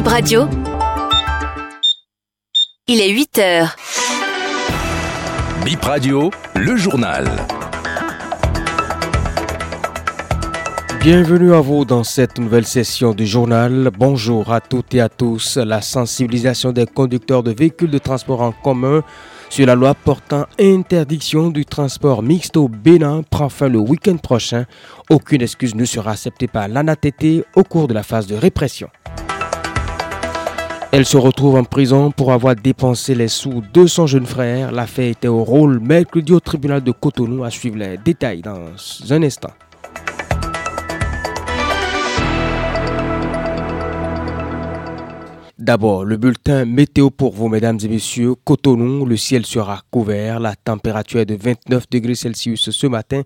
Bip Radio. Il est 8 heures. Bip Radio, le journal. Bienvenue à vous dans cette nouvelle session du journal. Bonjour à toutes et à tous. La sensibilisation des conducteurs de véhicules de transport en commun sur la loi portant interdiction du transport mixte au Bénin prend fin le week-end prochain. Aucune excuse ne sera acceptée par l'ANATT au cours de la phase de répression. Elle se retrouve en prison pour avoir dépensé les sous de son jeune frère. L'affaire était au rôle mercredi au tribunal de Cotonou à suivre les détails dans un instant. D'abord, le bulletin météo pour vous, mesdames et messieurs. Cotonou, le ciel sera couvert. La température est de 29 degrés Celsius ce matin.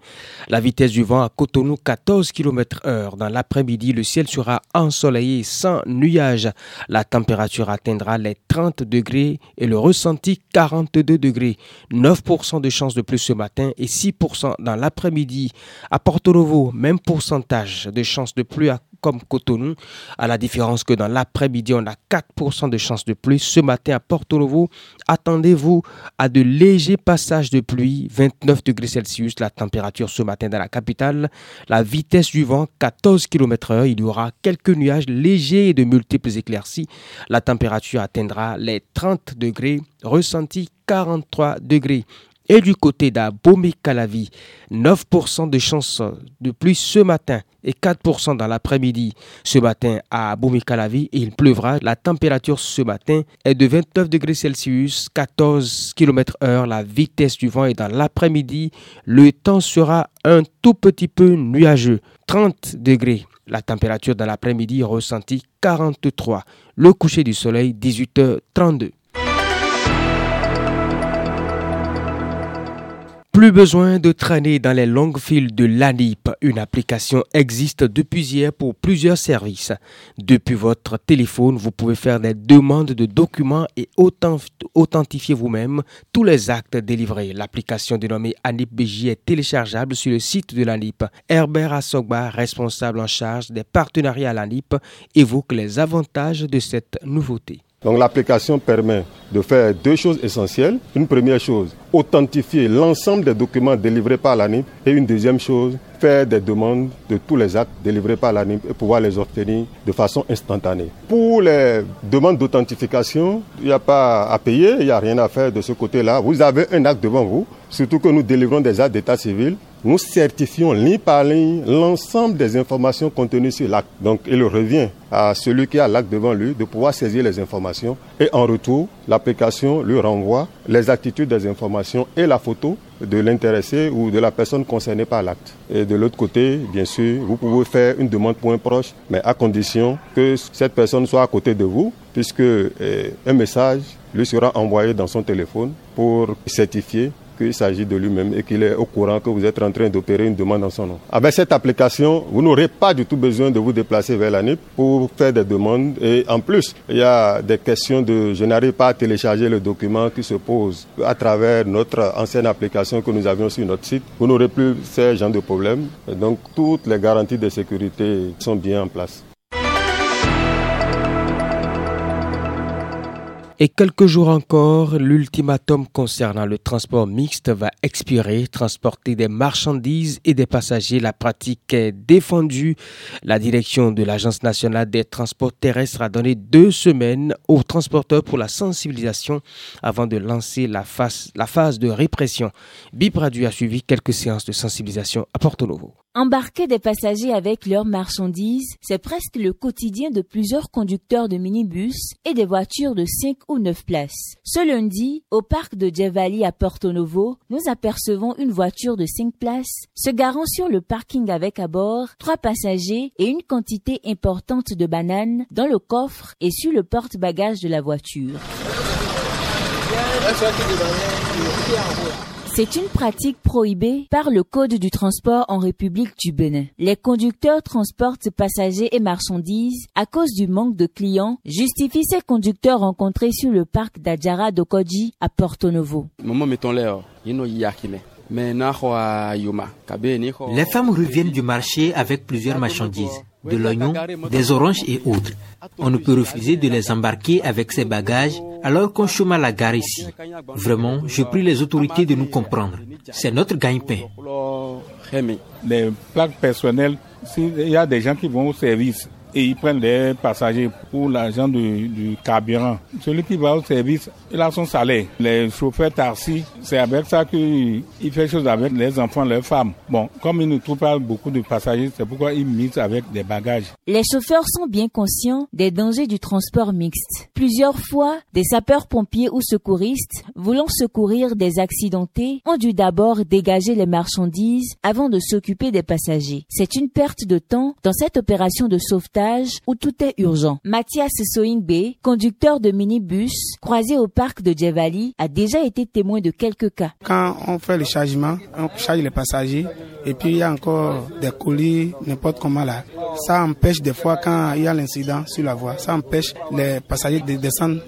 La vitesse du vent à Cotonou, 14 km heure. Dans l'après-midi, le ciel sera ensoleillé sans nuages. La température atteindra les 30 degrés et le ressenti 42 degrés. 9% de chance de plus ce matin et 6% dans l'après-midi. À Porto Novo, même pourcentage de chance de pluie à comme Cotonou, à la différence que dans l'après-midi, on a 4% de chances de pluie. Ce matin à Porto Novo, attendez-vous à de légers passages de pluie, 29 degrés Celsius, la température ce matin dans la capitale, la vitesse du vent 14 km h il y aura quelques nuages légers et de multiples éclaircies. La température atteindra les 30 degrés, ressenti 43 degrés. Et du côté d'Abomey-Calavi, 9% de chance de pluie ce matin et 4% dans l'après-midi. Ce matin à Abomey-Calavi, il pleuvra. La température ce matin est de 29 degrés Celsius, 14 km heure. La vitesse du vent est dans l'après-midi. Le temps sera un tout petit peu nuageux, 30 degrés. La température dans l'après-midi ressentie 43. Le coucher du soleil 18h32. Plus besoin de traîner dans les longues files de l'ANIP. Une application existe depuis hier pour plusieurs services. Depuis votre téléphone, vous pouvez faire des demandes de documents et authentifier vous-même tous les actes délivrés. L'application dénommée ANIP BJ est téléchargeable sur le site de l'ANIP. Herbert Assogba, responsable en charge des partenariats à l'ANIP, évoque les avantages de cette nouveauté. Donc l'application permet de faire deux choses essentielles. Une première chose, authentifier l'ensemble des documents délivrés par l'ANIP. Et une deuxième chose, faire des demandes de tous les actes délivrés par l'ANIP et pouvoir les obtenir de façon instantanée. Pour les demandes d'authentification, il n'y a pas à payer, il n'y a rien à faire de ce côté-là. Vous avez un acte devant vous, surtout que nous délivrons des actes d'état civil nous certifions ligne par ligne l'ensemble des informations contenues sur l'acte. Donc il revient à celui qui a l'acte devant lui de pouvoir saisir les informations et en retour, l'application lui renvoie les attitudes des informations et la photo de l'intéressé ou de la personne concernée par l'acte. Et de l'autre côté, bien sûr, vous pouvez faire une demande pour un proche, mais à condition que cette personne soit à côté de vous, puisque eh, un message lui sera envoyé dans son téléphone pour certifier qu'il s'agit de lui-même et qu'il est au courant que vous êtes en train d'opérer une demande en son nom. Avec cette application, vous n'aurez pas du tout besoin de vous déplacer vers la NIP pour faire des demandes. Et en plus, il y a des questions de je n'arrive pas à télécharger le document qui se posent à travers notre ancienne application que nous avions sur notre site. Vous n'aurez plus ces genre de problèmes. donc, toutes les garanties de sécurité sont bien en place. Et quelques jours encore, l'ultimatum concernant le transport mixte va expirer. Transporter des marchandises et des passagers, la pratique est défendue. La direction de l'Agence nationale des transports terrestres a donné deux semaines aux transporteurs pour la sensibilisation avant de lancer la phase, de répression. Bip a suivi quelques séances de sensibilisation à Porto Novo. Embarquer des passagers avec leurs marchandises, c'est presque le quotidien de plusieurs conducteurs de minibus et des voitures de 5 ou 9 places. Ce lundi, au parc de Djevali à Porto Novo, nous apercevons une voiture de 5 places se garant sur le parking avec à bord trois passagers et une quantité importante de bananes dans le coffre et sur le porte-bagages de la voiture. C'est une pratique prohibée par le Code du transport en République du Bénin. Les conducteurs transportent passagers et marchandises à cause du manque de clients, justifient ces conducteurs rencontrés sur le parc d'Adjara d'Okoji à Porto Novo. Les femmes reviennent du marché avec plusieurs marchandises. De l'oignon, des oranges et autres. On ne peut refuser de les embarquer avec ces bagages alors qu'on chôme à la gare ici. Vraiment, je prie les autorités de nous comprendre. C'est notre gagne-pain. Les plaques personnelles, s'il y a des gens qui vont au service, et ils prennent des passagers pour l'argent du, du, carburant. Celui qui va au service, il a son salaire. Les chauffeurs taxis, c'est avec ça qu'il fait chose avec les enfants, les femmes. Bon, comme il ne trouve pas beaucoup de passagers, c'est pourquoi il mise avec des bagages. Les chauffeurs sont bien conscients des dangers du transport mixte. Plusieurs fois, des sapeurs-pompiers ou secouristes, voulant secourir des accidentés, ont dû d'abord dégager les marchandises avant de s'occuper des passagers. C'est une perte de temps dans cette opération de sauvetage où tout est urgent. Mathias Soingbe, conducteur de minibus croisé au parc de Djevali, a déjà été témoin de quelques cas. Quand on fait le chargement, on charge les passagers et puis il y a encore des colis, n'importe comment là. Ça empêche des fois quand il y a l'incident sur la voie, ça empêche les passagers de descendre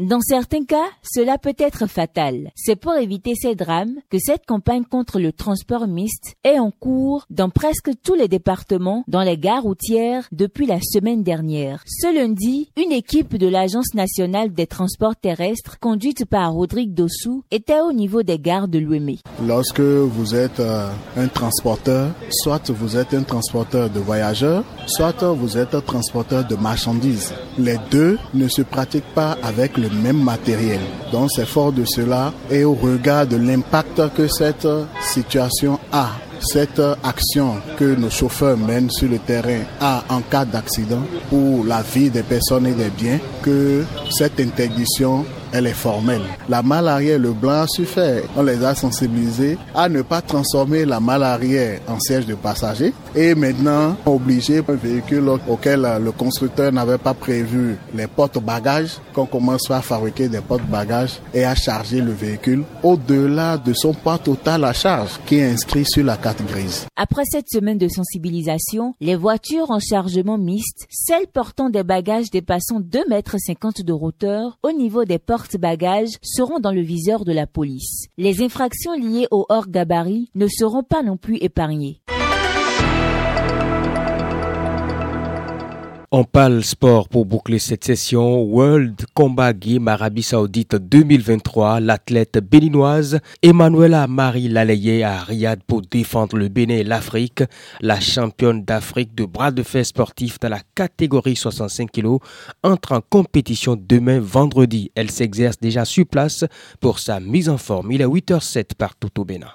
dans certains cas, cela peut être fatal. C'est pour éviter ces drames que cette campagne contre le transport mixte est en cours dans presque tous les départements, dans les gares routières depuis la semaine dernière. Ce lundi, une équipe de l'Agence nationale des transports terrestres, conduite par Rodrigue Dossou, était au niveau des gares de l'Ouémé. Lorsque vous êtes euh, un transporteur, soit vous êtes un transporteur de voyageurs, soit vous êtes un transporteur de marchandises. Les deux ne se pratiquent pas avec le même matériel. Donc c'est fort de cela et au regard de l'impact que cette situation a cette action que nos chauffeurs mènent sur le terrain a en cas d'accident pour la vie des personnes et des biens que cette interdiction elle est formelle. La malle arrière, le blanc a su. On les a sensibilisés à ne pas transformer la arrière en siège de passager. Et maintenant, obligé un véhicule auquel le constructeur n'avait pas prévu les portes-bagages, qu'on commence à fabriquer des portes-bagages et à charger le véhicule au-delà de son poids total à charge qui est inscrit sur la carte grise. Après cette semaine de sensibilisation, les voitures en chargement mixte, celles portant des bagages dépassant 2,50 mètres de hauteur au niveau des portes bagages seront dans le viseur de la police. Les infractions liées au hors-gabarit ne seront pas non plus épargnées. On parle sport pour boucler cette session. World Combat Game Arabie Saoudite 2023. L'athlète béninoise Emmanuela Marie Lalaye à Riyad pour défendre le Bénin et l'Afrique. La championne d'Afrique de bras de fer sportif dans la catégorie 65 kg entre en compétition demain vendredi. Elle s'exerce déjà sur place pour sa mise en forme. Il est 8h07 partout au Bénin.